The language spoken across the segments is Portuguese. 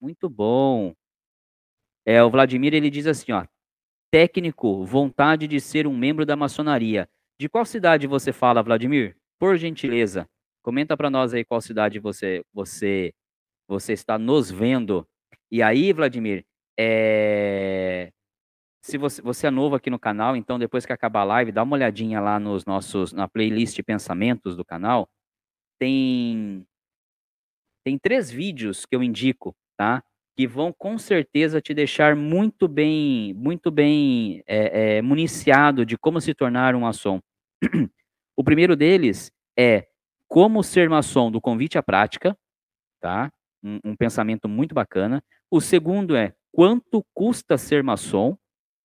Muito bom. É, o Vladimir ele diz assim, ó: "Técnico, vontade de ser um membro da maçonaria". De qual cidade você fala, Vladimir? Por gentileza, comenta pra nós aí qual cidade você você você está nos vendo. E aí, Vladimir, eh, se você você é novo aqui no canal, então depois que acabar a live, dá uma olhadinha lá nos nossos na playlist pensamentos do canal, tem tem 3 vídeos que eu indico, tá, que vão com certeza te deixar muito bem muito bem, eh eh, municiado de como se tornar um maçom. O primeiro deles é "Como ser maçom do convite à prática", tá, um um pensamento muito bacana. O segundo é "Quanto custa ser maçom",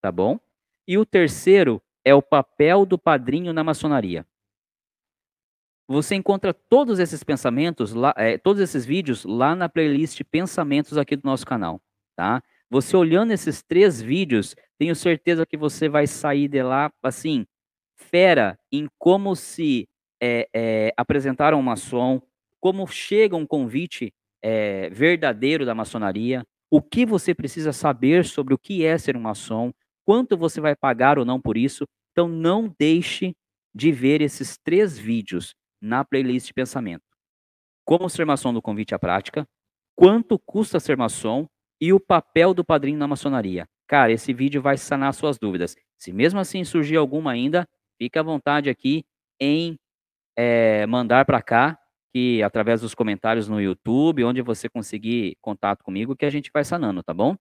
tá bom. E o terceiro é "O papel do padrinho na maçonaria". Você encontra todos esses pensamentos lá eh, todos esses vídeos lá na playlist pensamentos aqui do nosso canal, tá. Você olhando esses 3 vídeos, tenho certeza que você vai sair de lá, assim, fera em como se, eh eh, apresentar a um maçom, como chega um convite, eh, verdadeiro da maçonaria, o que você precisa saber sobre o que é ser um maçom, quanto você vai pagar ou não por isso. Então não deixe de ver esses 3 vídeos na playlist pensamento. Como ser maçom do convite à prática, quanto custa ser maçom e o papel do padrinho na maçonaria. Cara, esse vídeo vai sanar suas dúvidas. Se mesmo assim surgir alguma ainda, fica à vontade aqui em, eh, mandar pra cá, que através dos comentários no YouTube, onde você conseguir contato comigo, que a gente vai sanando, tá bom?